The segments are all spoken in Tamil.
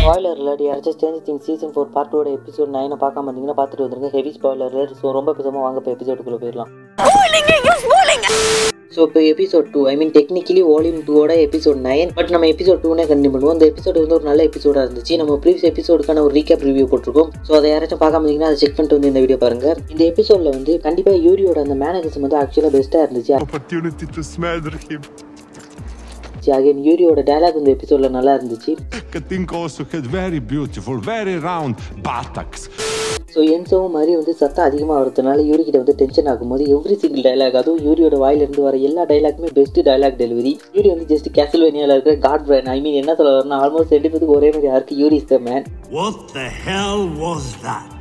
ஸ்பாய்லர் அலர்ட் யாராச்சும் strange thing season four part two episode நைனை பார்க்காம இருந்தீங்கன்னா பார்த்துட்டு வந்துருங்க. ஹெவி ஸ்பாய்லர் அலர்ட் ஸோ ரொம்ப பேசாமல் வாங்க இப்போ எபிசோடுக்குள்ளே போயிடலாம். ஸோ இப்போ episode two I mean technically volume டூவோட எபிசோட் நைன் பட் நம்ம எபிசோட் டூனே கண்டினியூ பண்ணுவோம். இந்த எபிசோட் வந்து ஒரு நல்ல எபிசோடாக இருந்துச்சு. நம்ம ப்ரீவியஸ் எபிசோடுக்கான ஒரு ரீகேப் ரிவ்யூ போட்டிருக்கோம். ஸோ அதை யாராச்சும் பார்க்காம இருந்தீங்கன்னா அதை செக் பண்ணிட்டு வந்து இந்த வீடியோ பாருங்க. இந்த எபிசோடில் வந்து கண்டிப்பாக யூரியோட அந்த மேனேஜர்ஸ் வந்து ஆக்சுவலாக பெஸ்ட்டாக இருந்துச்சு. Him. அகைன் யூரியோட டயலாக் இந்த எபிசோடில் நல்லா இருந்துச்சு Katinka also had very beautiful, very round buttocks. So என்சோவும் மாதிரி வந்து சத்தம் அதிகமாக வரதுனால யூரி கிட்ட வந்து டென்ஷன் ஆகும்போது எவ்ரி சிங்கிள் டைலாக் அதுவும் யூரியோட வாயிலிருந்து வர எல்லா டைலாக்குமே பெஸ்ட் டைலாக் டெலிவரி யூரி வந்து ஜஸ்ட் கேசல்வேனியாவில் இருக்கிற காட் பிரான் ஐ மீன் என்ன சொல்ல வரணும் ஆல்மோஸ்ட் ரெண்டு பேருக்கு ஒரே மாதிரி யாருக்கு Yuri is the man What the hell was that?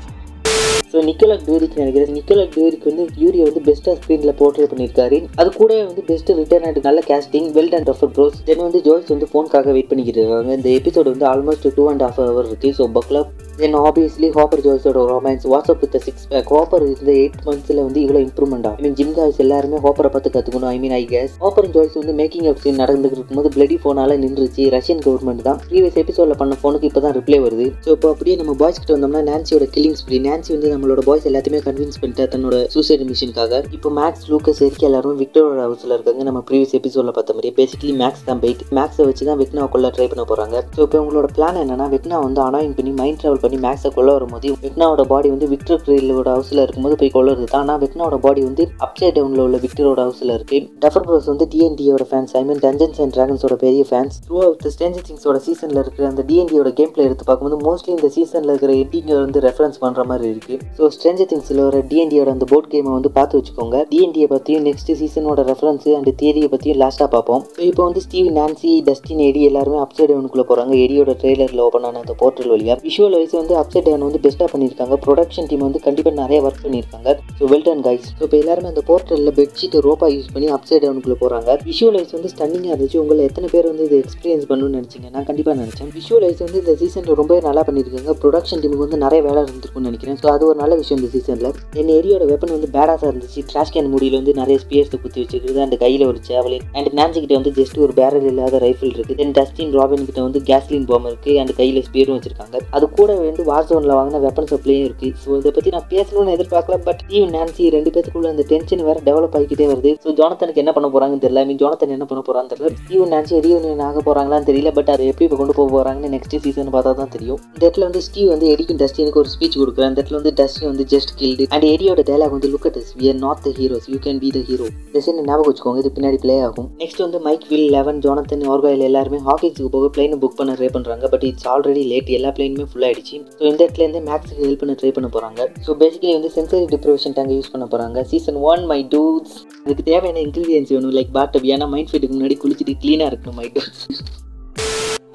So Nikola Djuric நினைக்கிறேன். நிக்கோலா டூரிக் வந்து யூரியை வந்து பெஸ்ட்டாக ஸ்க்ரீனில் போர்ட்ரே பண்ணியிருக்காரு. அது கூட வந்து பெஸ்ட்டு ரிட்டர்ன் ஆகிட்டு நல்ல casting well and Duffer bros then வந்து ஜோய்ஸ் வந்து ஃபோனுக்காக வெயிட் பண்ணிக்கிட்டு இருக்காங்க. இந்த எபிசோட் வந்து almost two and half hour இருக்குது so buckle up then obviously Hopper ஜோய்ஸோட romance what's up with six pack Hopper இந்த எயிட் மந்த்ஸில் வந்து இவ்வளோ இம்ப்ரூவ்மெண்ட் ஆகும் ஐ மீன் ஜிம் காய்ஸ் எல்லாருமே ஹாப்பரை பார்த்து கற்றுக்கணும் I mean I guess Hopper Joyce வந்து மேக்கிங் அப் சீன் நடந்துட்டு இருக்கும்போது பிளடி ஃபோனால் நின்றுச்சு ரஷ்யன் கவர்மெண்ட் தான். ப்ரீவியஸ் எபிசோடில் பண்ண ஃபோனுக்கு இப்போ தான் ரிப்ளை வருது. ஸோ இப்போ அப்படியே நம்ம பாய்ஸ் கிட்ட வந்தோம்னா நான்சியோட கில்லிங் ஸ்ப்ரீ நான்சி வந்து நம்மளோட பாய்ஸ் எல்லாத்தையுமே கன்வின்ஸ் பண்ணிட்டு தன்னோட சூசைட் மிஷினுக்காக இப்போ மேக்ஸ் லூக்கஸ் இருக்கு எல்லாரும் விக்டரோட ஹவுஸில் இருக்காங்க. நம்ம ப்ரீவியஸ் எபிசோடில் பார்த்த மாதிரி பேசிக்கலி மேக்ஸ் தான் பைக் மேக்ஸை வச்சு தான் வெக்னா கொள்ள ட்ரை பண்ண போகிறாங்க ஸோ இப்போ உங்களோட பிளான் என்னன்னா வெக்னா வந்து அனாயின் பண்ணி மைண்ட் ட்ராவல் பண்ணி மேக்ஸை கொள்ள வரும்போது வெக்னாவோட பாடி வந்து விக்டர் ட்ரெயிலோட ஹவுஸில் இருக்கும்போது போய் கொள்ளுறது தான். ஆனால் வெக்னாவோட பாடி வந்து அப்சைட் டவுனில் உள்ள விக்டரோட ஹவுஸில் இருக்கு. டஃபர் ப்ரோஸ் வந்து டிஎன்டியோட fans I mean dungeons and ட்ராகன்ஸோட பெரிய ஃபேன்ஸ் த்ரூ அவுட் ஸ்டேஞ்சர் திங்ஸோட சீசனில் இருக்கிற அந்த டிஎன்டியோட கேம் பிளே எடுத்து பார்க்கும்போது மோஸ்ட்லி இந்த சீசனில் இருக்கிற எண்டிங்கை வந்து ரெஃபரன்ஸ் பண்ணுற மாதிரி இருக்கு. ஸோ ஸ்ட்ரேஞ்சர் திங்ஸில் வர டிஎன்டியோட அந்த போர்ட் கேமை வந்து பார்த்து வச்சுக்கோங்க. டிஎன்டியை பற்றியும் நெக்ஸ்ட் சீசனோட ரெஃபரன்ஸ் அண்ட் தியரியை பற்றியும் லாஸ்ட்டாக பார்ப்போம். ஸோ இப்போ வந்து ஸ்டீவ் நான்சி டஸ்டின் எடி எல்லாருமே அப்சைட் டவுனுக்குள்ளே போகிறாங்க எடியோட ட்ரெய்லரில் ஓப்பன் ஆன அந்த போர்ட்டல் வழியாக விஷுவல் வைஸ் வந்து அப்சைட் டவுன் வந்து பெஸ்ட்டாக பண்ணியிருக்காங்க. ப்ரொடக்ஷன் டீம் வந்து கண்டிப்பாக நிறைய ஒர்க் பண்ணியிருக்காங்க. So well done guys so இப்போ எல்லாருமே அந்த போர்ட்டலில் பெட்ஷீட் ரோப்பா யூஸ் பண்ணி அப்சைட் டவுனுக்குள்ளே போகிறாங்க விஷுவலைஸ் வந்து ஸ்டன்னிங்காக இருந்துச்சு. உங்களை எத்தனை பேர் வந்து இது எக்ஸ்பீரியன்ஸ் பண்ணணும்னு நினச்சிங்க? நான் கண்டிப்பாக நினச்சேன். விஷுவலைஸ் வந்து இந்த சீசனில் ரொம்பவே நல்லா பண்ணியிருக்காங்க. ப்ரொடக்ஷன் டீமுக்கு வந்து நிறைய வேலை இருந்திருக்கும்னு நினைக்கிறேன். ஸோ அது ஒரு நல்ல விஷயம் இந்த சீசனில் என் ஏரியோட வெப்பன் வந்து பேடாஸாக இருந்துச்சு. ட்ராஷ் கேன் முடியில் வந்து நிறைய ஸ்பியர்ஸ் குத்தி வச்சிருக்குது. அந்த கையில் ஒரு சேவலின் அண்ட் நான்சி கிட்ட வந்து ஜஸ்ட் ஒரு பேரல் இல்லாத ரைஃபிள் இருக்குது தென் டஸ்டின் ராபின் கிட்ட வந்து கேஸ்லின் பாம் இருக்குது அந்த கையில் ஸ்பியரும் வச்சிருக்காங்க. அது கூட வந்து வார் ஜோனில் வாங்கின வெப்பன் சப்ளையும் இருக்குது ஸோ இதை பற்றி நான் பேசணும்னு எதிர்பார்க்கல பட் ஸ்டீவ் நான்சி ரெண்டு பேத்துக்குள்ள அந்த டென்ஷன் வேற டெவலப் ஆகிக்கிட்டே வருது. ஸோ ஜோனத்தனுக்கு என்ன பண்ண போகிறாங்கன்னு தெரியல. மீன் ஜோனத்தன் என்ன பண்ண போகிறான்னு தெரியல. ஸ்டீவ் நான்சி ரீயூனியன் ஆக போகிறாங்களான்னு தெரியல. பட் அதை எப்படி இப்போ கொண்டு போக போகிறாங்கன்னு நெக்ஸ்ட் சீசன் பார்த்தா தான் தெரியும். இந்த இடத்துல வந்து ஸ்டீவ் வந்து எடிக்கும் டஸ்டினுக்கு ஒரு ஸ்பீச் கொடுக்குறேன் அந்த இடத்துல வந்து டஸ்டின் வந்து ஜஸ்ட் கில்டு அண்ட் எடியோட டைலாக் வந்து look at we are not the heroes you can be the hero இந்த சீன் ஞாபகம் வச்சுக்கோங்க. இது பின்னாடி ப்ளே ஆகும். நெக்ஸ்ட் வந்து Mike Will Eleven Jonathan Argyle எல்லாருமே ஹாக்கிங்ஸுக்கு போக பிளைனை புக் பண்ண ட்ரை பண்ணுறாங்க பட் இட்ஸ் ஆல்ரெடி லேட் எல்லா பிளைனுமே ஃபுல் ஆயிடுச்சு ஸோ இந்த இடத்துல இருந்து மேக்ஸுக்கு ஹெல்ப் பண்ண ட்ரை பண்ண போகிறாங்க ஸோ பேசிக்கலி வந்து சென்சரி டிப்ரவேஷன் டேங்க் யூஸ் பண்ண போகிறாங்க சீசன் ஒன் மை டூஸ் அதுக்கு தேவையான இன்க்ரீடியன்ஸ் வேணும் லைக் பாட்டப் ஏன்னா மைண்ட் ஃபிட்டுக்கு முன்னாடி குளிச்சுட்டு க்ளீனாக இருக்கணும் மை டூஸ்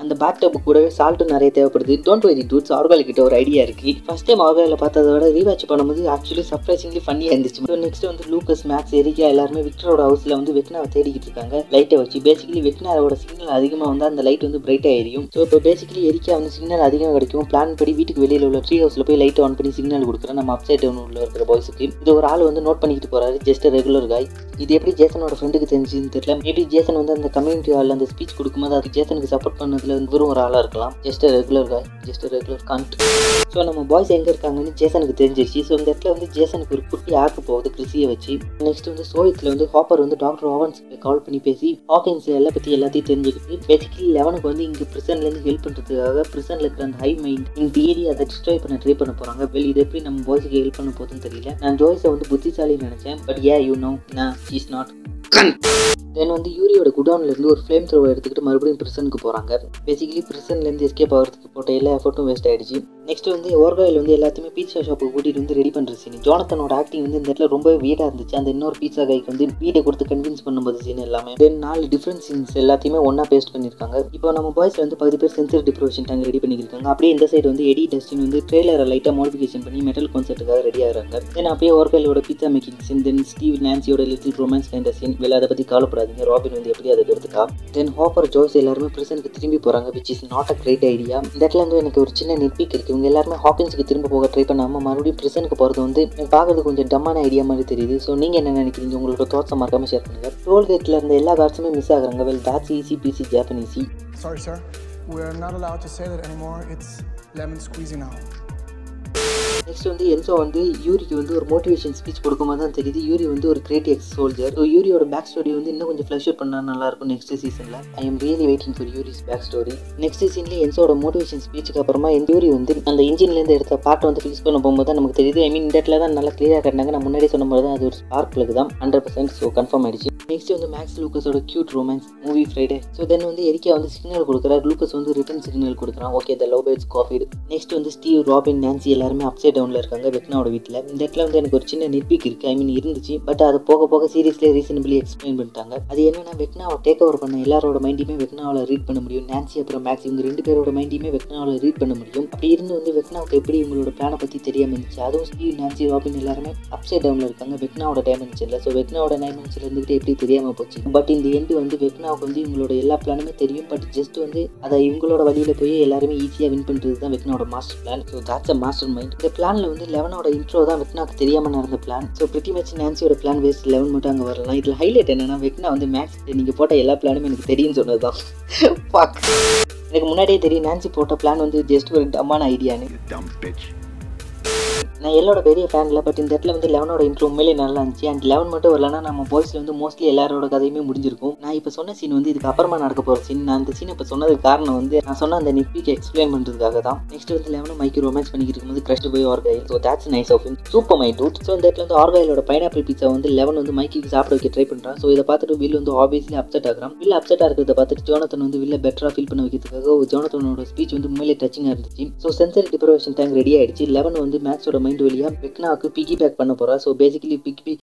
அந்த பேக் டப் கூட சால்ட்டும் நிறைய தேவைப்படுது. டோன்ட் வெரி டூட்ஸ் ஆர்காலிக் கிட்ட ஒரு ஐடியா இருக்கு. ஃபர்ஸ்ட் டைம் ஆர்காலில் பார்த்ததை விட ரீவாச் பண்ணும்போது ஆக்சுவலி சர்ப்ரைசிங்லி ஃபன்னியாக இருந்துச்சு ஸோ நெக்ஸ்ட் வந்து லூக்கஸ் மேக்ஸ் எரிக்கா எல்லாருமே விக்டரோட ஹவுஸில் வந்து வெக்னாவை தேடிக்கிட்டு இருக்காங்க. லைட்டை வச்சு. பேசிக்கலி வெக்னாரோட சிக்னல் அதிகமாக வந்து அந்த லைட் வந்து பிரைட்டாக எரியும். ஸோ இப்போ பேசிக்கலி எரிக்கா வந்து சிக்னல் அதிகமாக கிடைக்கும். பிளான் படி வீட்டுக்கு வெளியில் உள்ள ட்ரீ ஹவுஸில் போய் லைட் ஆன் பண்ணி சிக்னல் கொடுக்குறேன். நம்ம அப்சைட் டவுன் உள்ள இருக்கிற பாய்ஸுக்கு இது ஒரு ஆள் வந்து நோட் பண்ணிக்கிட்டு போகிறாரு ஜஸ்ட் ரெகுலர் காய் இது எப்படி ஜேசனோட ஃப்ரெண்டுக்கு தெரிஞ்சுன்னு தெரியல. மேபி ஜேசன் வந்து அந்த கம்யூனிட்டி ஹாலில் அந்த ஸ்பீச் கொடுக்கும்போது அது ஜேசனுக்கு சப்போர்ட் பண்ணதுல வந்து வெறும் ஒரு ஆளாக இருக்கலாம். Just regular guy just regular can't so நம்ம பாய்ஸ் எங்கே இருக்காங்கன்னு ஜேசனுக்கு தெரிஞ்சிருச்சு. ஸோ இந்த இடத்துல வந்து ஜேசனுக்கு ஒரு குட்டி ஆக்கு போகுது கிறிஸியை வச்சு. நெக்ஸ்ட் வந்து சோயத்தில் வந்து ஹாப்பர் வந்து டாக்டர் ஹாவன்ஸ்க்கு கால் பண்ணி பேசி ஹாக்கின்ஸ் எல்லாம் பற்றி எல்லாத்தையும் தெரிஞ்சுக்கிட்டு பேசிக்கலி லெவனுக்கு வந்து இங்கே ப்ரிசன்லேருந்து ஹெல்ப் பண்ணுறதுக்காக ப்ரிசனில் இருக்கிற அந்த ஹை மைண்ட் இந்த தியரி அதை டிஸ்ட்ராய் பண்ண ட்ரை பண்ண போகிறாங்க வெளியே இது எப்படி நம்ம பாய்ஸுக்கு ஹெல்ப் பண்ண போதுன்னு தெரியல. நான் ஜோய்ஸை வந்து புத்திசாலின்னு நினச்சேன். பட் ஏ யூ நோ நான் இஸ் நாட் தென் வந்து யூரியோட குடவுன்லேருந்து ஒரு ஃப்ளேம் த்ரோவை எடுத்துக்கிட்டு மறுபடியும் பிரிசனுக்கு போகிறாங்க பேசிக்கலி பிரிசன்லேருந்து எஸ்கேப் ஆகிறதுக்கு போட்ட எல்லா எஃபர்ட்டும் வேஸ்ட் ஆகிடுச்சு நெக்ஸ்ட் வந்து ஓர்காயில் வந்து எல்லாத்தையுமே பீட்சா ஷாப்புக்கு கூட்டிகிட்டு வந்து ரெடி பண்ணுற சீன் ஜோனத்தனோட ஆக்டிங் வந்து இந்த இடத்துல ரொம்ப வீடாக இருந்துச்சு. அந்த இன்னொரு பீட்சா கைக்கு வந்து வீட்டை கொடுத்து கன்வின்ஸ் பண்ணும்போது சீன் எல்லாமே. தென் நாலு டிஃப்ரெண்ட் சீன்ஸ் எல்லாத்தையுமே ஒன்றா பேஸ்ட் பண்ணியிருக்காங்க. இப்போ நம்ம பாய்ஸ் வந்து பகுதி பேர் சென்சர் டிப்ரோஷன் டேங்க் ரெடி பண்ணியிருக்காங்க. அப்படியே இந்த சைடு வந்து எடி டஸ்டின் வந்து ட்ரெய்லரை லைட்டாக மாடிஃபிகேஷன் பண்ணி மெட்டல் கான்சர்ட்டுக்காக ரெடி ஆகிறாங்க. தென் அப்படியே ஓர்காயிலோட pizza making scene then Steve நான்சியோட little romance kind scene வெளில அதை பற்றி காலப்படாதீங்க கவலைப்படாதீங்க. ராபின் வந்து எப்படி அதை எடுத்துக்கா? தென் ஹாப்பர் ஜோஸ் எல்லாருமே பிரசனுக்கு திரும்பி போகிறாங்க which is not a great idea இந்த இடத்துல வந்து எனக்கு ஒரு சின்ன நெட்பிக் இருக்குது இவங்க எல்லாருமே ஹாக்கின்ஸுக்கு திரும்ப போக ட்ரை பண்ணாமல் மறுபடியும் ப்ரிசனுக்கு போகிறது வந்து எனக்கு கொஞ்சம் டம்மான ஐடியா மாதிரி தெரியுது. ஸோ நீங்கள் என்ன நினைக்கிறீங்க? உங்களோட தோட்டம் மறக்காமல் ஷேர் பண்ணுங்கள் டோல்கேட்டில் இருந்த எல்லா கார்ட்ஸுமே மிஸ் ஆகுறாங்க. Well that's easy peasy Japanesey sorry sir we are not allowed to say that anymore. It's lemon squeezy now. Next வந்து என்சோ வந்து யூரிக்கு வந்து ஒரு மோட்டிவேஷன் ஸ்பீச் கொடுக்கும்போது தான் தெரியுது. யூரி வந்து ஒரு கிரேட் எக்ஸ் சோல்ஜர் ஸோ யூரியோட பேக் ஸ்டோரி வந்து இன்னும் கொஞ்சம் ஃப்ளஷ் பண்ணால் நல்லா இருக்கும் நெக்ஸ்ட் சீசனில் I am really waiting for Yuri's back story next சீசன்லேயே என்சோட மோட்டிவேஷன் ஸ்பீச்சுக்கு அப்புறமா என் யூரி வந்து அந்த இன்ஜின்லேருந்து எடுத்த பாட்டை வந்து ஃபிக்ஸ் பண்ண போகும்போது தான் நமக்கு தெரியுது. ஐ மீன் இந்த இடத்துல தான் நல்லா கிளியராக கட்டினாங்க. நான் முன்னாடி சொன்ன மாதிரி தான் அது ஒரு ஸ்பார்க் பிளக் தான் ஹண்ட்ரட் பர்சன்ட் ஸோ கன்ஃபார்ம் ஆயிடுச்சு. நெக்ஸ்ட் வந்து Max லூக்கஸோட cute romance movie Friday so then வந்து எரிக்கா வந்து சிக்னல் கொடுக்குறாரு. லூக்கஸ் வந்து ரிட்டன் சிக்னல் கொடுக்குறான். Okay the love bats coffee next வந்து ஸ்டீவ் ராபின் நான்சி எல்லாருமே அப்செட் டவுனில் இருக்காங்க வெக்னாவோட வீட்டில் இந்த இடத்துல வந்து எனக்கு ஒரு சின்ன நெட்பிக் இருக்குது ஐ மீன் இருந்துச்சு. பட் அது போக போக சீரியஸ்லேயே ரீசனபிளி எக்ஸ்பிளைன் பண்ணிட்டாங்க. அது என்னன்னா வெக்னாவை டேக் ஓவர் பண்ண எல்லாரோட மைண்டையுமே வெக்னாவில் ரீட் பண்ண முடியும். நான்சி அப்புறம் மேக்ஸ் இவங்க ரெண்டு பேரோட மைண்டையுமே வெக்னாவில் ரீட் பண்ண முடியும். அப்படி இருந்து வந்து வெக்னாவுக்கு எப்படி இவங்களோட பிளானை பற்றி தெரியாமல் இருந்துச்சு? அதுவும் ஸ்டீவ் நான்சி ராபின் எல்லாருமே அப்சைட் டவுனில் இருக்காங்க. வெக்னாவோட டைமென்ஷனில் ஸோ வெக்னாவோட டைமென்ஷனில் இருந்துகிட்டு எப்படி தெரியாமல் போச்சு? பட் இந்த எண்டு வந்து வெக்னாவுக்கு வந்து இவங்களோட எல்லா பிளானுமே தெரியும். பட் ஜஸ்ட் வந்து அதை இவங்களோட வழியில் போய் எல்லாருமே ஈஸியாக வின் பண்ணுறது தான் வெக்னாவோட master plan so that's a master mind இந்த பிளானில் வந்து லெவனோட இன்ட்ரோ தான் வெக்னாக்கு தெரியாமல் நடந்த பிளான் ஸோ பிரிட்டி மச் நான்சியோட பிளான் வேஸ்ட் லெவன் மட்டும் அங்கே வரலாம். இதில் ஹைலைட் என்னன்னா வெக்னா வந்து மேக்ஸ் நீங்கள் போட்ட எல்லா பிளானுமே எனக்கு தெரியும்னு சொன்னது தான் எனக்கு முன்னாடியே தெரியும் நான்சி போட்ட பிளான் வந்து ஜஸ்ட் ஒரு டம்மான ஐடியான்னு நான் எல்லோட பெரிய ஃபேனில் பட் இந்த இடத்துல வந்து லெவனோட இன்ட்ரோ உண்மையிலே நல்லா இருந்துச்சு. அண்ட் லெவன் மட்டும் வரலன்னா நம்ம பாய்ஸில் வந்து மோஸ்ட்லி எல்லாரோட கதையுமே முடிஞ்சிருக்கும். நான் இப்போ சொன்ன சீன் வந்து இதுக்கு அப்புறமா நடக்க போகிற சீன் நான் அந்த சீன் இப்போ சொன்னதுக்கு காரணம் வந்து நான் சொன்ன அந்த நிப்பிக்கு எக்ஸ்பிளைன் பண்ணுறதுக்காக தான். நெக்ஸ்ட் வந்து லெவனும் மைக்கு ரொமான்ஸ் பண்ணிக்கிட்டு இருக்கும்போது கிரஷ்டு போய் Argyle so that's nice of in super my dude so இந்த இடத்துல வந்து ஆர்காயிலோட பைனாப்பிள் பீஸா வந்து லெவன் வந்து மைக்கு சாப்பிட வைக்க ட்ரை பண்ணுறான் ஸோ இதை பார்த்துட்டு வில் வந்து ஆப்வியஸ்லி அப்செட் ஆகிறான். வில் அப்செட்டாக இருக்கிறத பார்த்துட்டு ஜோனத்தன் வந்து வில்ல பெட்டராக ஃபீல் பண்ண வைக்கிறதுக்காக ஜோனத்தனோட ஸ்பீச் வந்து உண்மையிலே டச்சிங்காக இருந்துச்சு. So sensory deprivation tank ready ஆயிடுச்சு. லெவன் வந்து மேக்ஸோட மைண்ட் வழியாக பெக்னாவுக்கு பிகி பேக் பண்ண போகிறா so basically piggy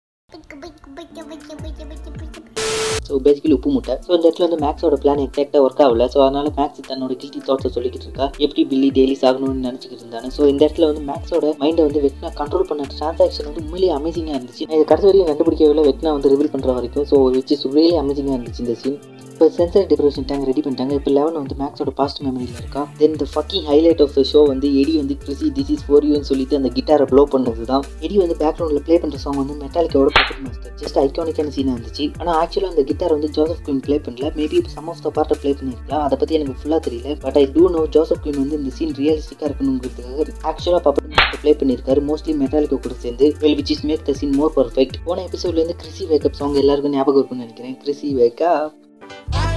so basically உப்பு முட்டை. ஸோ இந்த இடத்துல வந்து மேக்ஸோட பிளான் எக்ஸாக்டாக ஒர்க் ஆகல. ஸோ அதனால மேக்ஸ் தன்னோட கில்ட்டி தாட்ஸை சொல்லிக்கிட்டு இருக்கா. எப்படி பில்லி டெய்லி சாகணும்னு நினச்சிக்கிட்டு இருந்தானு. ஸோ இந்த இடத்துல வந்து மேக்ஸோட மைண்டை வந்து வெக்னா கண்ட்ரோல் பண்ண ட்ரான்சாக்ஷன் வந்து உண்மையிலேயே அமேசிங்காக இருந்துச்சு. நான் இது கடைசி வரையும் கண்டுபிடிக்கவே இல்லை. வெக்னா வந்து ரிவீல் பண்ணுற வரைக்கும். ஸோ விச் இஸ் ரியலி அமேசிங்காக இருந்துச்சு இந்த சீன் இப்போ சென்சர் டிப்ரெஷன் டேங்க் ரெடி பண்ணிட்டாங்க. இப்போ லெவன் வந்து மேக்ஸோட பாஸ்ட் மெமரியில் இருக்கா? Then the fucking highlight of the show வந்து எடி வந்து கிறிசி திஸ் இஸ் ஃபோர் யூன்னு சொல்லிட்டு அந்த கிட்டாரை ப்ளோ பண்ணது தான் எடி வந்து பேக்ரவுண்டில் ப்ளே பண்ணுற சாங் வந்து மெட்டாலிக்கோட பாக்கெட் மாஸ்டர் ஜஸ்ட் ஐக்கானிக்கான சீனாக இருந்துச்சு. ஆனால் ஆக்சுவலாக அந்த கிட்டார் வந்து ஜோசப் குயின் ப்ளே பண்ணல. மேபி சம் ஆஃப் த பார்ட்டை ப்ளே பண்ணியிருக்கலாம் அதை பற்றி எனக்கு ஃபுல்லாக தெரியல. But I do know Joseph Quinn வந்து இந்த சீன் ரியலிஸ்டிக்காக இருக்கணுங்கிறதுக்காக ஆக்சுவலாக பப்பட் மாஸ்டர் ப்ளே பண்ணியிருக்காரு மோஸ்ட்லி மெட்டாலிக்கோ கூட சேர்ந்து. Well which is make the scene more perfect போன எபிசோட்லேருந்து கிறிசி வேக்கப் சாங் எல்லாருக்கும் ஞாபகம் இருக்கும்னு நினைக்கிறேன். Chrissy wake up É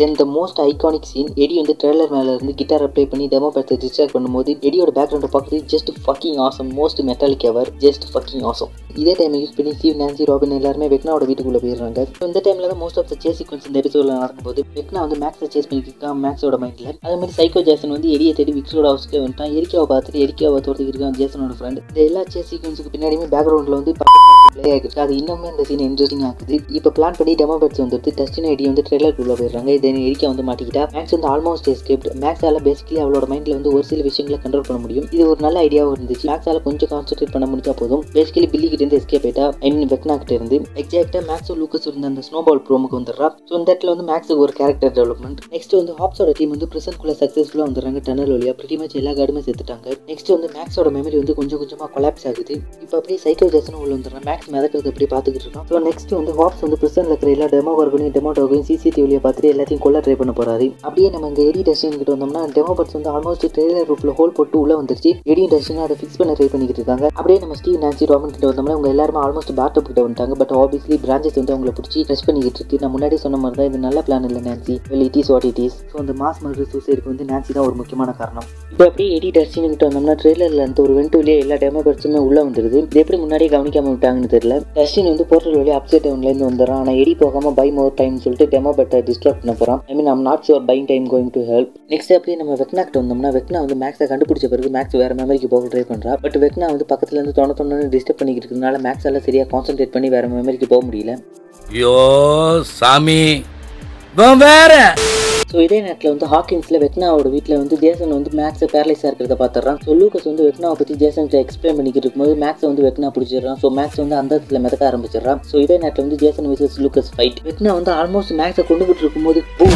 then the most iconic scene Eddie வந்து ட்ரெய்லர் மேலே இருந்து கிட்டாரை ப்ளே பண்ணி டெமோ படத்தை டிஸ்ட்ராக்ட் பண்ணும்போது எடியோட பேக்ரவுண்டை பார்க்குறது just fucking awesome most metallic ever just fucking awesome இதே டைம் யூஸ் பண்ணி ஸ்டீவ் நான்சி ராபின் எல்லாருமே வெக்னாவோட வீட்டுக்குள்ளே போயிடுறாங்க. இந்த டைமில் தான் most of the chase sequence இந்த எபிசோடில் நடக்கும்போது வெக்னா வந்து மேக்ஸை சேஸ் பண்ணிட்டு இருக்கான் மேக்ஸோட மைண்டில் அதே மாதிரி சைக்கோ ஜேசன் வந்து எரியை தேடி விக்ஸோட ஹவுஸ்க்கு வந்துட்டான். எரிக்காவை பார்த்துட்டு எரிக்காவை தோட்டத்துக்கு இருக்கான் ஜேசனோட ஃப்ரெண்ட் இந்த எல்லா சேஸ் சீக்வன்ஸுக்கு பின்னாடியுமே பேக்ரவுண்டில் வந்து ப்ளே ஆகிருக்கு. அது இன்னுமே இந்த சீன் இன்ட்ரெஸ்டிங் ஆகுது இப்போ பிளான் பண்ணி டெமோ பேட்ஸ் வந்துட்டு டஸ்டின் ஐடி வந்து ட்ரெய்லருக்குள்ள போயிடுறாங்க. தென் எரிக்கா வந்து மாட்டிக்கிட்டா மேக்ஸ் வந்து ஆல்மோஸ்ட் எஸ்கேப்ட் மேக்ஸால பேசிக்கலி அவளோட மைண்ட்ல வந்து ஒரு சில விஷயங்களை கண்ட்ரோல் பண்ண முடியும். இது ஒரு நல்ல ஐடியாவும் இருந்துச்சு. மேக்ஸால கொஞ்சம் கான்சென்ட்ரேட் பண்ண முடிஞ்சா போதும். பேசிக்கலி பில்லி கிட்ட இருந்து எஸ்கேப் ஆயிட்டா ஐ மீன் வெக்னா கிட்ட இருந்து. எக்ஸாக்டா மேக்ஸ் லூக்கஸ் இருந்த அந்த ஸ்னோபால் ப்ரோமுக்கு வந்துடுறா. ஸோ இந்த இடத்துல வந்து மேக்ஸுக்கு ஒரு கேரக்டர் டெவலப்மெண்ட் நெக்ஸ்ட் வந்து ஹாப்ஸோட டீம் வந்து பிரசன்ட்குள்ள சக்ஸஸ்ஃபுல்லாக வந்துடுறாங்க. டனல் வழியா பிரிட்டி much எல்லா கார்டுமே சேர்த்துட்டாங்க நெக்ஸ்ட் வந்து மேக்ஸோட மெமரி வந்து கொஞ்சம் கொஞ்சமாக கொலாப்ஸ் ஆகுது. இப்போ அப்படியே சைக்கோ ஜாசனும் உள்ள வந்துடுறான். மேக்ஸ் மிதக்கிறது அப்படியே பார்த்துக்கிட்டு இருக்கோம் ஸோ நெக்ஸ்ட் வந்து ஹாப்ஸ் வந்து பிரசன்ட்ல இருக்கிற எல்லா டெமோ ஒர்க்கையும் டெமோ டோகையும் சிசிடிவியை பார்த்துட்டு எல்லாத்தையும் கொல்ல ட்ரை பண்ண போறாரு. அப்படியே நம்ம இங்கே எடி டஸ்டின் கிட்ட வந்தோம்னா டெமோ பட்ஸ் வந்து ஆல்மோஸ்ட் ட்ரெய்லர் ரூப்ல ஹோல் போட்டு உள்ள வந்துருச்சு. எடி டஸ்டின் அதை ஃபிக்ஸ் பண்ண ட்ரை பண்ணிக்கிட்டு இருக்காங்க. அப்படியே நம்ம ஸ்டீவ் நான்சி ராமன் கிட்ட வந்தோம்னா அவங்க எல்லாருமே ஆல்மோஸ்ட் பேட்டப் கிட்ட வந்துட்டாங்க. பட் ஆப்வியஸ்லி பிரான்ச்சஸ் வந்து அவங்கள பிடிச்சி ட்ரெஸ் பண்ணிக்கிட்டு இருக்கு. நான் முன்னாடி சொன்ன மாதிரி தான் இது நல்ல பிளான் இல்லை Nancy well it is what it is so அந்த மாஸ் மர்டர் சூசைடுக்கு வந்து நான்சி தான் ஒரு முக்கியமான காரணம். இப்போ அப்படியே எடி டஸ்டின் கிட்ட வந்தோம்னா ட்ரெய்லர்ல இருந்து ஒரு வெண்ட் வழியே எல்லா டெமோ பட்ஸுமே உள்ள வந்துருது. இது எப்படி முன்னாடியே கவனிக்காம விட்டாங்கன்னு தெரியல. டஸ்டின் வந்து போர்ட்டல் வழியே அப்சைட் டவுன்லேருந்து வந்துடுறான். ஆனால் எடி போகாமல் பை மோர் டைம் சொல்லிட்டு டெமோ பட்டை டிஸ்ட்ராக்ட் பண்ண போகிறான் I mean I'm not sure being time going to help next அப்படியே நம்ம வெக்னாக்ட் வந்தோம்னா வெக்னா வந்து மேக்ஸை கண்டுபிடிச்ச பிறகு மேக்ஸ் வேற மெமரிக்கு போக ட்ரை பண்ணுறா பட் வெக்னா வந்து பக்கத்துல இருந்து தொண்ண தொண்ணு டிஸ்டர்ப் பண்ணிக்கிட்டு இருக்கனால எல்லாம் சரியா கான்சென்ட்ரேட் பண்ணி வேற மெமரிக்கு போக முடியல. ஐயோ சாமி. வேற. ஸோ இதே நேரத்தில் வந்து ஹாக்கின்ஸில் வெட்னாவோட வீட்டில் வந்து ஜேசன் வந்து மேக்ஸை பேரலைஸாக இருக்கிறத பார்த்துறான் ஸோ லூக்கஸ் வந்து வெட்னாவை பற்றி ஜேசன் எக்ஸ்பிளைன் பண்ணிக்கிட்டு இருக்கும்போது மேக்ஸை வந்து வெட்னா பிடிச்சிடுறான். ஸோ மேக்ஸ் வந்து அந்த இடத்துல மிதக்க ஆரம்பிச்சிடுறான். ஸோ இதே நேரத்தில் வந்து Jason versus Lucas fight Vecna வந்து ஆல்மோஸ்ட் மேக்ஸை கொண்டுகிட்டு இருக்கும்போது பூ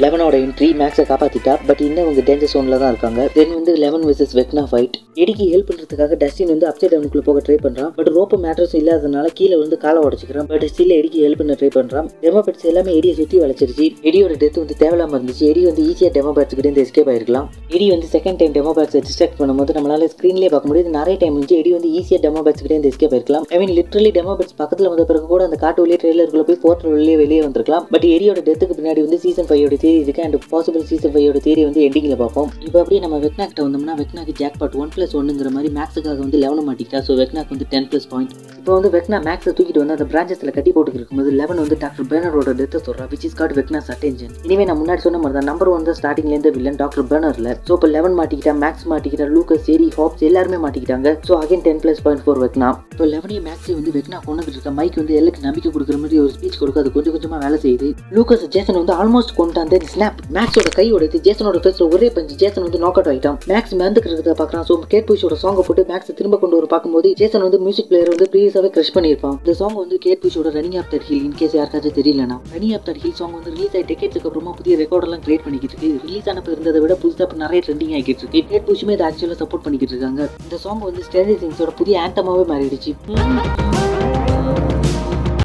லெவனோட என்ட்ரி மேக்ஸை காப்பாற்றிட்டா பட் இன்னும் அவங்க டேஞ்சர் சோனில் தான் இருக்காங்க. தென் வந்து லெவன் வெர்சஸ் வெக்னா ஃபைட் எடிக்கு ஹெல்ப் பண்ணுறதுக்காக டஸ்டின் வந்து அப்சைட் டவுனுக்குள்ள போக ட்ரை பண்ணுறான் பட் ரோப்பு மேட்ரஸ் இல்லாதனால கீழே வந்து காலை உடச்சிக்கிறான். பட் ஸ்டில் எடிக்கு ஹெல்ப் பண்ண ட்ரை பண்ணுறான் டெமோ பேட்ஸ் எல்லாமே எடியை சுற்றி வளைச்சிருச்சு. எடியோட டெத் வந்து தேவையில்லாம இருந்துச்சு. எடி வந்து ஈஸியாக டெமோ கிட்ட இருந்து எஸ்கேப் ஆயிருக்கலாம். எடி வந்து செகண்ட் டைம் டெமோ பேட்ஸை டிஸ்ட்ராக்ட் பண்ணும்போது நம்மளால ஸ்க்ரீன்லேயே பார்க்க முடியாது நிறைய டைம் வந்து எடி வந்து ஈஸியாக டெமோபேட்ஸ் கிட்ட இருந்து escape ஆயிருக்கலாம். I mean literally demo bats பக்கத்தில் வந்த பிறகு கூட அந்த காட்டு வழியே ட்ரெயிலருக்குள்ள போய் போர்ட்டல் வெளியே வெளியே வந்திருக்கலாம். பட் எடியோட டெத்துக்கு பின்னாடி வந்து சீசன் ஃபைவோட தேரி இருக்கு அண்ட் பாசிபிள் சீசன் ஃபைவோட தேரி வந்து எண்டிங்கில் பார்ப்போம். இப்போ அப்படியே நம்ம வெக்னாக்கிட்ட வந்தோம்னா வெக்னாக்கு ஜாக் பாட் ஒன் ப்ளஸ் ஒன்னுங்கிற மாதிரி மேக்ஸுக்காக வந்து லெவன் மாட்டிக்கிட்டா ஸோ வெக்னாக்கு வந்து டென் ப்ளஸ் பாயிண்ட் இப்போ வந்து வெக்னா மேக்ஸை தூக்கிட்டு வந்து அந்த பிரான்ச்சஸில் கட்டி போட்டு இருக்கும்போது லெவன் வந்து டாக்டர் பேனரோட டெத்தை சொல்கிறா which is got Vecna's attention இனிமே நான் முன்னாடி சொன்ன மாதிரி தான் நம்பர் ஒன் தான் ஸ்டார்டிங்லேருந்து வில்லன் டாக்டர் பேனரில் ஸோ இப்போ லெவன் மாட்டிக்கிட்டா மேக்ஸ் மாட்டிக்கிட்டா லூக்கஸ் சேரி ஹாப்ஸ் எல்லாருமே மாட்டிக்கிட்டாங்க. So again ten plus point for Vecna. இப்போ லெவனையும் மேக்ஸையும் வந்து வெக்னா கொண்டுகிட்டு இருக்க மைக் வந்து எல்லாருக்கு நம்பிக்கை கொடுக்குற மாதிரி ஒரு ஸ்பீச் கொடுக்க அது கொஞ்சம் கொஞ்சமாக வேலை செய்யுது. லூக்கஸ் ஜேசன் வந்து ஆல்மோஸ்ட் கொண்டு அந்த ஸ்னாப் மேக்ஸோட கை உடைத்து ஜேசனோட ஃபேஸில் ஒரே பஞ்சு. ஜேசன் வந்து நாக் அவுட் ஆகிட்டான் மேக்ஸ் மறந்துக்கிறத பார்க்குறான் ஸோ கேட் புஷோட சாங்கை போட்டு மேக்ஸ் திரும்ப கொண்டு வர பார்க்கும்போது ஜேசன் வந்து மியூசிக் பிளேயர் வந்து ப்ரீவியஸாகவே க்ரஷ் பண்ணியிருப்பான். இந்த சாங் வந்து Kate புஷோட running of that hill in case யாருக்காச்சும் தெரியலனா running of that hill song வந்து ரிலீஸ் ஆகி டெக்கெட்ஸ்க்கு அப்புறமா புதிய ரெக்கார்டெல்லாம் கிரியேட் பண்ணிக்கிட்டு இருக்கு. ரிலீஸ் ஆனப்ப இருந்ததை விட புதுசாக இப்போ நிறைய ட்ரெண்டிங் ஆகிட்டு இருக்கு. கேட் புஷுமே இதை ஆக்சுவலாக சப்போர்ட் பண்ணிக்கிட்டு இருக்காங்க. இந்த சாங் வந்து ஸ்டேஜ் சிங்ஸோட புதிய ஆண்டமாவே மாறிடுச்சு.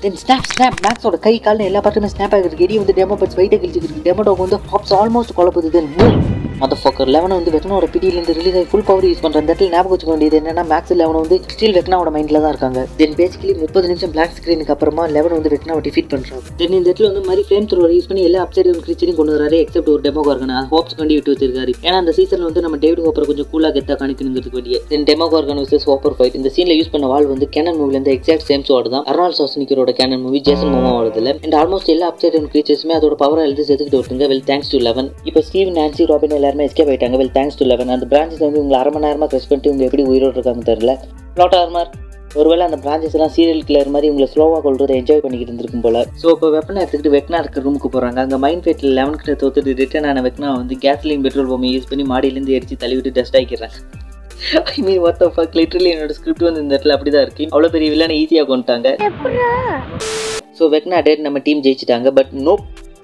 தென் ஸ்னாப் ஸ்னாப் மேக்ஸோட கை காலில் எல்லா பாட்டுமே ஸ்னாப் ஆகிருக்கு எடி வந்து டெமோ பட்ஸ் வெயிட்டை கிழிச்சிருக்கு டெமோ டாக் வந்து ஹாப்ஸ் ஆல்மோஸ்ட் குழப்புது. தென் மத ஃபோக்கர் லெவனை வந்து வெக்னாவோட பிடியிலேருந்து ரிலீஸ் ஆகி ஃபுல் பவர் யூஸ் பண்ணுற அந்த இடத்துல ஞாபகம் வச்சுக்க வேண்டியது என்னன்னா மேக்ஸ் லெவன் வந்து ஸ்டில் வெக்னாவோட மைண்டில் தான் இருக்காங்க. தென் பேசிக்கலி முப்பது நிமிஷம் பிளாக் ஸ்க்ரீனுக்கு அப்புறமா லெவன் வந்து வெக்னாவை டிஃபீட் பண்ணுறாங்க தென் இந்த இடத்துல வந்து மாதிரி ஃப்ளேம் த்ரோவர் யூஸ் பண்ணி எல்லா அப்சைட் கிரிச்சரையும் கொண்டு வராரு எக்ஸப்ட் ஒரு டெமோ கார்கன் அது ஹோப்ஸ் கண்டி விட்டு வச்சிருக்காரு. ஏன்னா அந்த சீசனில் வந்து நம்ம டேவிட் ஹோப்பர் கொஞ்சம் கூலாக கெத்தாக காணிக்கணுங்கிறதுக்கு வேண்டிய. தென் demo Khargone versus Hopper fight இந்த சீனில் யூஸ் பண்ண வால் வந்து கேனன் மூவிலேருந்து எக்ஸாக்ட் சேம் சோடு தான். அர்னால் சாஸ்னிக்கரோட கேனன் மூவி ஜேசன் மோமாவோடதுல அண்ட் ஆல்மோஸ்ட் எல்லா அப்சைட் கிரீச்சர்ஸுமே அதோட பவர் எழுதி செதுக்கிட்டு வருதுங்க வெல் தேங்க்ஸ் டு லெவன் இப்போ ஸ்டீவ் நான்சி ராபின் எல்லாருமே எஸ்கேப் ஆயிட்டாங்க. வெல் தேங்க்ஸ் டு லெவன் அந்த பிரான்ச்சஸ் வந்து உங்களை அரை மணி நேரமாக க்ரெஸ் பண்ணிட்டு இவங்க எப்படி உயிரோடு இருக்காங்க தெரியல. ப்ளாட் ஆர்மர் ஒருவேளை அந்த பிரான்ச்சஸ் எல்லாம் சீரியல் கிளர் மாதிரி உங்களை ஸ்லோவாக கொள்றதை என்ஜாய் பண்ணிக்கிட்டு இருந்திருக்கும் போல. ஸோ இப்போ வெப்பனை எடுத்துக்கிட்டு வெக்னா இருக்கிற ரூமுக்கு போகிறாங்க அங்கே மைண்ட் ஃபேட்டில் லெவன் கிட்ட தோத்துட்டு ரிட்டர்ன் ஆன வெக்னா வந்து கேஸ்லின் பெட்ரோல் பம்பை யூஸ் பண்ணி மாடியிலேருந்து எரிச்சு தள்ளிவிட்டு dust ஆகிக்கிறாங்க I mean worth of literally என்னோட ஸ்கிரிப்ட் வந்து இந்த இடத்துல அப்படி தான் இருக்கு. அவ்வளோ பெரிய வில்லனை ஈஸியாக கொண்டுட்டாங்க ஸோ வெக்னா டேட் நம்ம டீம் ஜெயிச்சிட்டாங்க. பட் நோ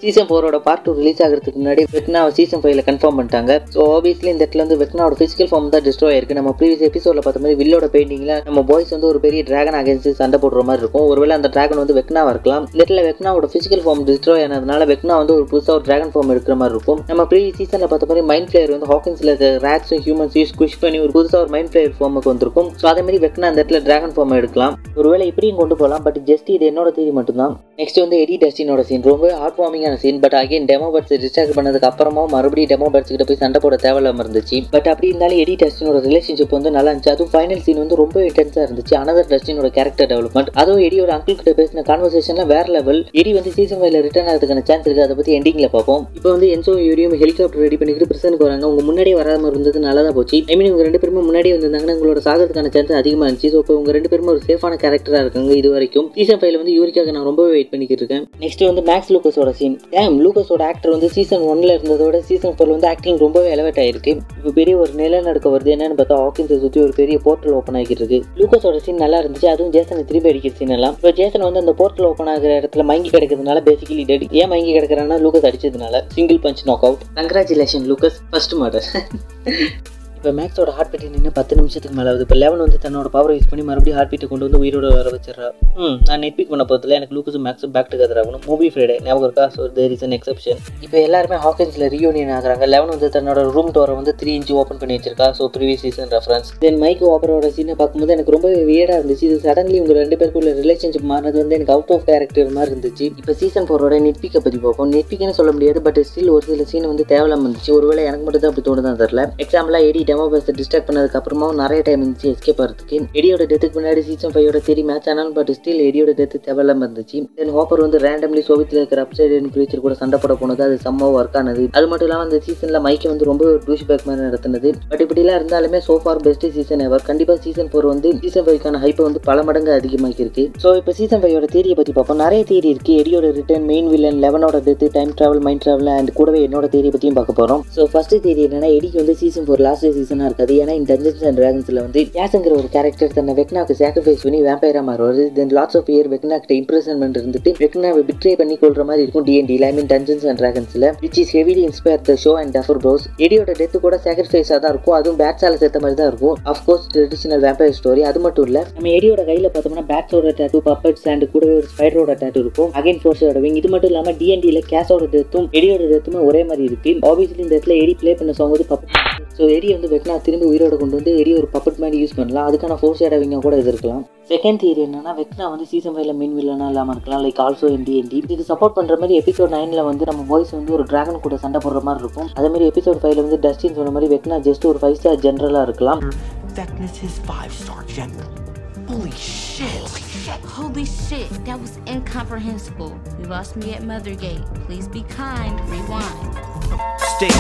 சீசன் ஃபோரோட பார்ட் டூ ரிலீஸ் ஆகிறதுக்கு முன்னாடி வெக்னாவை சீசன் ஃபைவ்ல கன்ஃபார்ம் பண்ணிட்டாங்க. ஸோ ஆப்வியஸ்லி இந்த இடத்துல வந்து வெக்னாவோட ஃபிசிக்கல் ஃபார்ம் தான் டிஸ்ட்ராய் ஆயிருக்கு. நம்ம ப்ரீவியஸ் எபிசோட பார்த்த மாதிரி வில்லோட பெயிண்டிங்ல நம்ம பாய்ஸ் வந்து ஒரு பெரிய டிராகன் அகேன்ஸ்ட் சண்டை போடுற மாதிரி இருக்கும். ஒருவேளை அந்த டிராகன் வந்து வெக்னாவா இருக்கலாம். இந்த இடத்துல வெக்னாவோட ஃபிசிக்கல் ஃபார்ம் டிஸ்ட்ராய் ஆனதுனால வெக்னா வந்து ஒரு புதுசாக ஒரு டிராகன் ஃபார்ம் எடுக்கிற மாதிரி இருக்கும். நம்ம ப்ரீவியஸ் சீசனில் பார்த்த மாதிரி மைண்ட் பிளேயர் வந்து ஹாக்கின்ஸில் இருக்க ஹியூமன்ஸ் ஹியூமன்ஸையும் ஸ்குஷ் பண்ணி ஒரு புதுசாக ஒரு மைண்ட் பிளேயர் ஃபார்முக்கு வந்திருக்கும். ஸோ அதே மாதிரி வெக்னா அந்த இடத்துல டிராகன் ஃபார்ம் எடுக்கலாம். ஒருவேளை இப்படியும் கொண்டு போகலாம். பட் ஜஸ்ட் இது என்னோட தேதி மட்டும்தான். நெக்ஸ்ட் வந்து எடி டஸ்டினோட சீன் ரொம்ப heart வார்மிங்கான scene but again demo bats distract பண்ணதுக்கு அப்புறமா மறுபடியும் டெமோ பட்ஸ் கிட்ட போய் சண்டை போட தேவையில்லாம இருந்துச்சு. பட் அப்படி இருந்தாலும் எடி டஸ்டினோட ரிலேஷன்ஷிப் வந்து நல்லா இருந்துச்சு. அதுவும் ஃபைனல் சீன் வந்து ரொம்ப இன்டென்ஸாக இருந்துச்சு. அனதர் டஸ்டினோட கேரக்டர் டெவலப்மெண்ட் அதுவும் எடியோட அங்கிள் கிட்ட பேசின கான்வர்சேஷன்ல வேற லெவல் எடி வந்து சீசன் ஃபைவ்ல ரிட்டர்ன் ஆகிறதுக்கான சான்ஸ் இருக்கு. அதை பத்தி எண்டிங்ல பார்ப்போம். இப்போ வந்து என்சோ யூரியும் ஹெலிகாப்டர் ரெடி பண்ணிக்கிட்டு பிரசனுக்கு வராங்க. உங்க முன்னாடியே வராம இருந்தது நல்லா தான் போச்சு. ஐ மீன் உங்க ரெண்டு பேருமே முன்னாடியே வந்திருந்தாங்கன்னா உங்களோட சாகிறதுக்கான சான்ஸ் அதிகமாக இருந்துச்சு. ஸோ இப்போ உங்க ரெண்டு பேருமே ஒரு சேஃபான கேரக்டராக இருக்காங்க இது வரைக்கும். சீசன் ஃபைவ்ல வந்து யூரிக்காக நான் ரொம்பவே வெயிட் பண்ணிக்கிட்டு இருக்கேன். நெக்ஸ்ட் வந்து மேக்ஸ் லூக்கஸோட சீன் டேம் லூகஸோட ஆக்டர் வந்து சீசன் ஒன்ல இருந்ததோட சீசன் ஃபோர் வந்து ஆக்டிங் ரொம்பவே எலவேட் ஆயிருக்கு. இப்போ பெரிய ஒரு நிலநடுக்க வருது. என்னன்னு பார்த்தா ஹாக்கின்ஸை சுற்றி ஒரு பெரிய போர்ட்டல் ஓப்பன் ஆகிட்டு இருக்கு. லூக்கஸோட சீன் நல்லா இருந்துச்சு. அதுவும் ஜேசனை திருப்பி அடிக்கிற சீன் எல்லாம். இப்போ ஜேசன் வந்து அந்த போர்ட்டல் ஓப்பன் ஆகிற இடத்துல மங்கி கிடக்கிறதுனால பேசிக்கலி டெட் ஏன் மங்கி கிடக்கிறான்னா Lucas அடிச்சதுனால. Single punch knock out congratulation Lucas first murder இப்போ மேக்ஸோட ஹார்ட் பீட் நின்று பத்து நிமிஷத்துக்கு மேலே ஆகுது. இப்போ லெவன் வந்து தன்னோட பவர் யூஸ் பண்ணி மறுபடியும் ஹார்ட் பீட்டை கொண்டு வந்து உயிரோட வர வச்சிடறா. ம் நான் நெட் பிக் பண்ண போகிறதுல எனக்கு லூக்கஸும் மேக்ஸும் பேக் டுகெதர் ஆகணும். மூவி ஃப்ரைடே ஞாபகம் இருக்கா? So there is an exception இப்போ எல்லாருமே ஹாக்கின்ஸில் ரீயூனியன் ஆகிறாங்க. லெவன் வந்து தன்னோட ரூம் டோரை வந்து த்ரீ இன்ச்சு ஓப்பன் பண்ணி வச்சிருக்கா. So previous season reference then Mike ஓப்பரோட சீனை பார்க்கும்போது எனக்கு ரொம்ப வியடாக இருந்துச்சு. இது சடன்லி உங்கள் ரெண்டு பேருக்குள்ள ரிலேஷன்ஷிப் மாறினது வந்து எனக்கு அவுட் ஆஃப் கேரக்டர் மாதிரி இருந்துச்சு. இப்போ சீசன் ஃபோரோட நெட்பிக்கை பற்றி பார்ப்போம். நெட்பிக்னு சொல்ல முடியாது பட் ஸ்டில் ஒரு சில சீன் வந்து தேவையில்லாமல் இருந்துச்சு. ஒருவேளை எனக்கு மட்டும் தான் அப்படி தோணுதான் தெரில எக்ஸாம்பிளாக எடிட் கேமோ பேச டிஸ்ட்ராக்ட் பண்ணதுக்கு அப்புறமாவும் நிறைய டைம் இருந்துச்சு எஸ்கேப் ஆகிறதுக்கு எடியோட டெத்துக்கு முன்னாடி சீசன் ஃபைவோட தேடி மேட்ச் ஆனாலும் பட் ஸ்டில் எடியோட டெத்து தேவையில்லாம இருந்துச்சு. தென் ஹோப்பர் வந்து ரேண்டம்லி சோவியத்தில் இருக்கிற அப்சைட் கிரீச்சர் கூட சண்டை போட போனது அது செம்ம ஒர்க் ஆனது. அது மட்டும் இல்லாமல் அந்த சீசன்ல மைக்கை வந்து ரொம்ப டூஷ் பேக் மாதிரி நடத்தினது. பட் இப்படிலாம் இருந்தாலுமே சோஃபார் பெஸ்ட் சீசன் எவர் கண்டிப்பாக சீசன் ஃபோர் வந்து சீசன் ஃபைவ்க்கான ஹைப்பை வந்து பல மடங்கு அதிகமாக்கி இருக்கு ஸோ இப்போ சீசன் ஃபைவோட தேரியை பற்றி பார்ப்போம். நிறைய தேரி இருக்கு. எடியோட return main villain லெவனோட death time travel mind travel and கூடவே என்னோட தேரியை பற்றியும் பார்க்க போகிறோம் ஸோ ஃபர்ஸ்ட் தேரி என்னன்னா எடிக்கு வந்து சீசன் ஃபோர் லாஸ்ட் சீசனாக இருக்காது. ஏன்னா இந்த டஞ்சன்ஸ் அண்ட் ட்ராகன்ஸில் வந்து யாஸுங்கிற ஒரு கேரக்டர் தன்னை வெக்னாக்கு சாக்ரிஃபைஸ் பண்ணி வேம்பைரா மாறுவார். தென் லாட்ஸ் ஆஃப் இயர் வெக்னாக்கிட்ட இம்ப்ரெஸ்மெண்ட் இருந்துட்டு வெக்னாவை பிட்ரே பண்ணி கொள்ற மாதிரி இருக்கும் DND I mean dungeons and ட்ராகன்ஸில் which is heavily inspire the show and Duffer bros எடியோட death கூட சாக்ரிஃபைஸாக தான் இருக்கும். அதுவும் பேட்ஸால சேர்த்த மாதிரி தான் இருக்கும். அஃப்கோர்ஸ் ட்ரெடிஷனல் வேம்பயர் ஸ்டோரி அது மட்டும் இல்லை நம்ம எடியோட கையில் பார்த்தோம்னா பேட்ஸோட டேட்டு பப்பட்ஸ் அண்ட் கூடவே ஒரு ஸ்பைடரோட டேட்டு இருக்கும். அகைன் ஃபோர்ஸோட விங் இது மட்டும் இல்லாமல் டிஎன்டியில் கேஸோட டெத்தும் எடியோட டெத்துமே ஒரே மாதிரி இருக்கு. ஆப்வியஸ்லி இந்த இடத்துல எடி பிளே பண்ண சாங் வந்து பப்பட் ஸோ எடி வந்து வெக்னா திரும்பி உயிரோட கொண்டு வந்து எடி ஒரு பப்பட் மாதிரி யூஸ் பண்ணலாம் அதுக்கான ஃபோர்ஸ் ஏடாவிங்க கூட இது இருக்கலாம் செகண்ட் தியரி என்னன்னா வெக்னா வந்து சீசன் ஃபைவ்ல மெயின் வில்லனா இல்லாமல் இருக்கலாம் லைக் ஆல்சோ என்டி என்டி இதுக்கு சப்போர்ட் பண்ற மாதிரி எபிசோட் நைன்ல வந்து நம்ம வாய்ஸ் வந்து ஒரு டிராகன் கூட சண்டை போடுற மாதிரி இருக்கும் அதே மாதிரி எபிசோட் ஃபைவ்ல வந்து டஸ்டின் சொன்ன மாதிரி வெக்னா ஜஸ்ட் ஒரு ஃபைவ் ஸ்டார் ஜென்ரலா இருக்கலாம். Holy shit. Holy shit, that was incomprehensible. You lost me at Mothergate. Please be kind. Rewind. Still,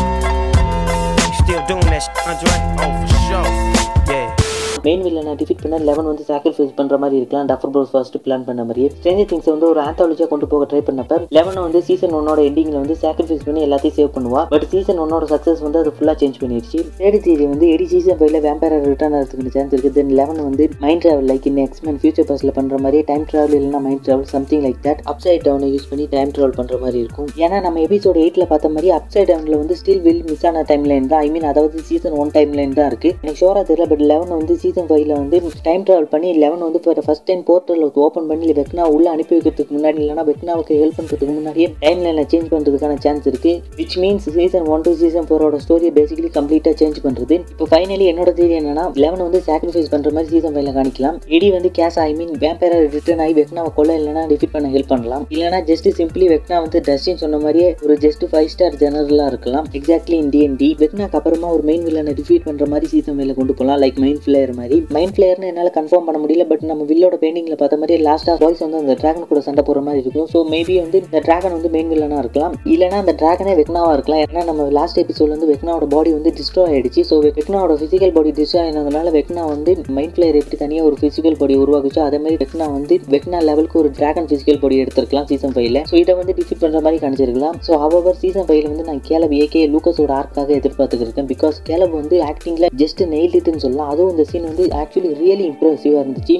Andre? Oh, for sure. Yeah. Main வில்லனை டிஃபிட் பண்ண லெவன் வந்து சாக்ரிஃபைஸ் பண்ற மாதிரி இருக்கலாம். டஃபர் ப்ரோஸ் ஃபர்ஸ்ட் பிளான் பண்ண மாதிரியே. ஸ்ட்ரேஞ்சர் திங்ஸ் வந்து ஒரு ஆந்தாலஜியா கொண்டு போக ட்ரை பண்ணப்ப லெவனை வந்து சீசன் ஒன்னோட எண்டிங்ல வந்து சாக்ரிஃபைஸ் பண்ணி எல்லாத்தையும் சேவ் பண்ணுவா. பட் சீசன் ஒன்னோட சக்சஸ் வந்து அது ஃபுல்லா சேஞ்ச் பண்ணிடுச்சு தேர்ட் தேதி வந்து எடி சீசன் ஃபைவ்ல வேம்பயர் ரிட்டர்ன் ஆகிறதுக்கு சான்ஸ் இருக்கு. தென் லெவன் வந்து mind travel like in X Men future பஸ்ல பண்ற மாதிரி டைம் டிராவல் இல்லைனா mind travel something like that upside டவுனை use பண்ணி டைம் டிராவல் பண்ற மாதிரி இருக்கும். ஏன்னா நம்ம எபிசோட் எயிட்ல பார்த்த மாதிரி அப்சைட் டவுன்ல வந்து ஸ்டில் வில் மிஸ் ஆன டைம் லைன் தான். ஐ மீன் அதாவது சீசன் ஒன் டைம் லைன் தான் இருக்கு. எனக்கு ஷோரா தெரியல பட் லெவன் வந்து சீசன் ஃபைவ்ல வந்து டைம் ட்ராவல் பண்ணி லெவன் வந்து இப்போ ஃபர்ஸ்ட் டைம் போர்ட்டல் ஓப்பன் பண்ணி வெக்னா உள்ள அனுப்பி வைக்கிறதுக்கு முன்னாடி இல்லைனா வெக்னாவுக்கு ஹெல்ப் பண்ணுறதுக்கு முன்னாடியே டைம் லைனை சேஞ்ச் பண்ணுறதுக்கான சான்ஸ் இருக்கு. Which means season one to season ஃபோரோட ஸ்டோரியை பேசிக்கலி கம்ப்ளீட்டாக சேஞ்ச் பண்ணுறது இப்போ ஃபைனலி என்னோட தேதி என்னன்னா லெவன் வந்து சாக்ரிஃபைஸ் பண்ணுற மாதிரி சீசன் ஃபைவ்ல காணிக்கலாம் இடி வந்து கேஸ் ஐ மீன் வேம்பேரா ரிட்டர்ன் ஆகி வெக்னாவை கொள்ள இல்லைனா டிஃபிட் பண்ண ஹெல்ப் பண்ணலாம். இல்லைனா ஜஸ்ட் சிம்பிளி வெக்னா வந்து டஸ்டின் சொன்ன மாதிரியே ஒரு ஜஸ்ட் ஃபைவ் ஸ்டார் ஜெனரலாக இருக்கலாம். எக்ஸாக்ட்லி இன் டிஎன்டி வெக்னாக்கு அப்புறமா ஒரு மெயின் வில்லனை டிஃபீட் பண்ணுற மாதிரி சீசன் ஃபைவ்ல கொண்டு போகலாம் லைக் மைண்ட் ஃபிளேயர் மாதிரி. மைண்ட் பிளேயர்னு என்னால் கன்ஃபார்ம் பண்ண முடியல பட் நம்ம வில்லோட பெயிண்டிங்கில் பார்த்த மாதிரி லாஸ்ட்டாக வாய்ஸ் வந்து அந்த டிராகன் கூட சண்டை போகிற மாதிரி இருக்கும். ஸோ மேபி வந்து இந்த டிராகன் வந்து மெயின் வில்லனாக இருக்கலாம். இல்லைனா அந்த டிராகனே வெக்னாவாக இருக்கலாம். ஏன்னா நம்ம லாஸ்ட் எபிசோட் வந்து வெக்னாவோட பாடி வந்து டிஸ்ட்ரோ ஆயிடுச்சு. ஸோ வெக்னாவோட ஃபிசிக்கல் பாடி டிஸ்ட்ரோ ஆனதுனால வெக்னா வந்து மைண்ட் பிளேயர் எப்படி தனியாக ஒரு ஃபிசிக்கல் பாடி உருவாக்குச்சோ அதே மாதிரி வெக்னா வந்து வெக்னா லெவலுக்கு ஒரு டிராகன் ஃபிசிக்கல் பாடி எடுத்திருக்கலாம் சீசன் ஃபைவ்ல ஸோ இதை வந்து டிஃபிட் பண்ணுற மாதிரி கணிச்சிருக்கலாம் ஸோ அவர் சீசன் ஃபைவ்ல வந்து நான் கேலப் ஏகே லூக்கஸோட ஆர்க்காக எதிர்பார்த்துருக்கேன் பிகாஸ் கேலப் வந்து ஆக்டிங்ல ஜஸ்ட் நெயில் இட்னு சொல்லலாம். அதுவும் இந்த சீன் வந்து ஆக்சுவலி ரியலி இம்ப்ரெசிவாக இருந்துச்சு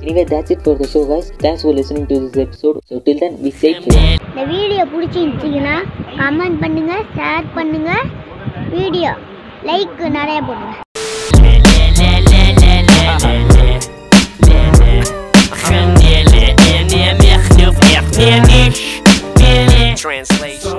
Anyway, that's it for the show, guys. Thanks for listening to this episode. So, till then, be safe. இந்த வீடியோ பிடிச்சிருந்துச்சிங்கன்னா கமெண்ட் பண்ணுங்க ஷேர் பண்ணுங்க வீடியோ லைக் நிறைய போடுங்க 10 ish, 10 ish. Translation.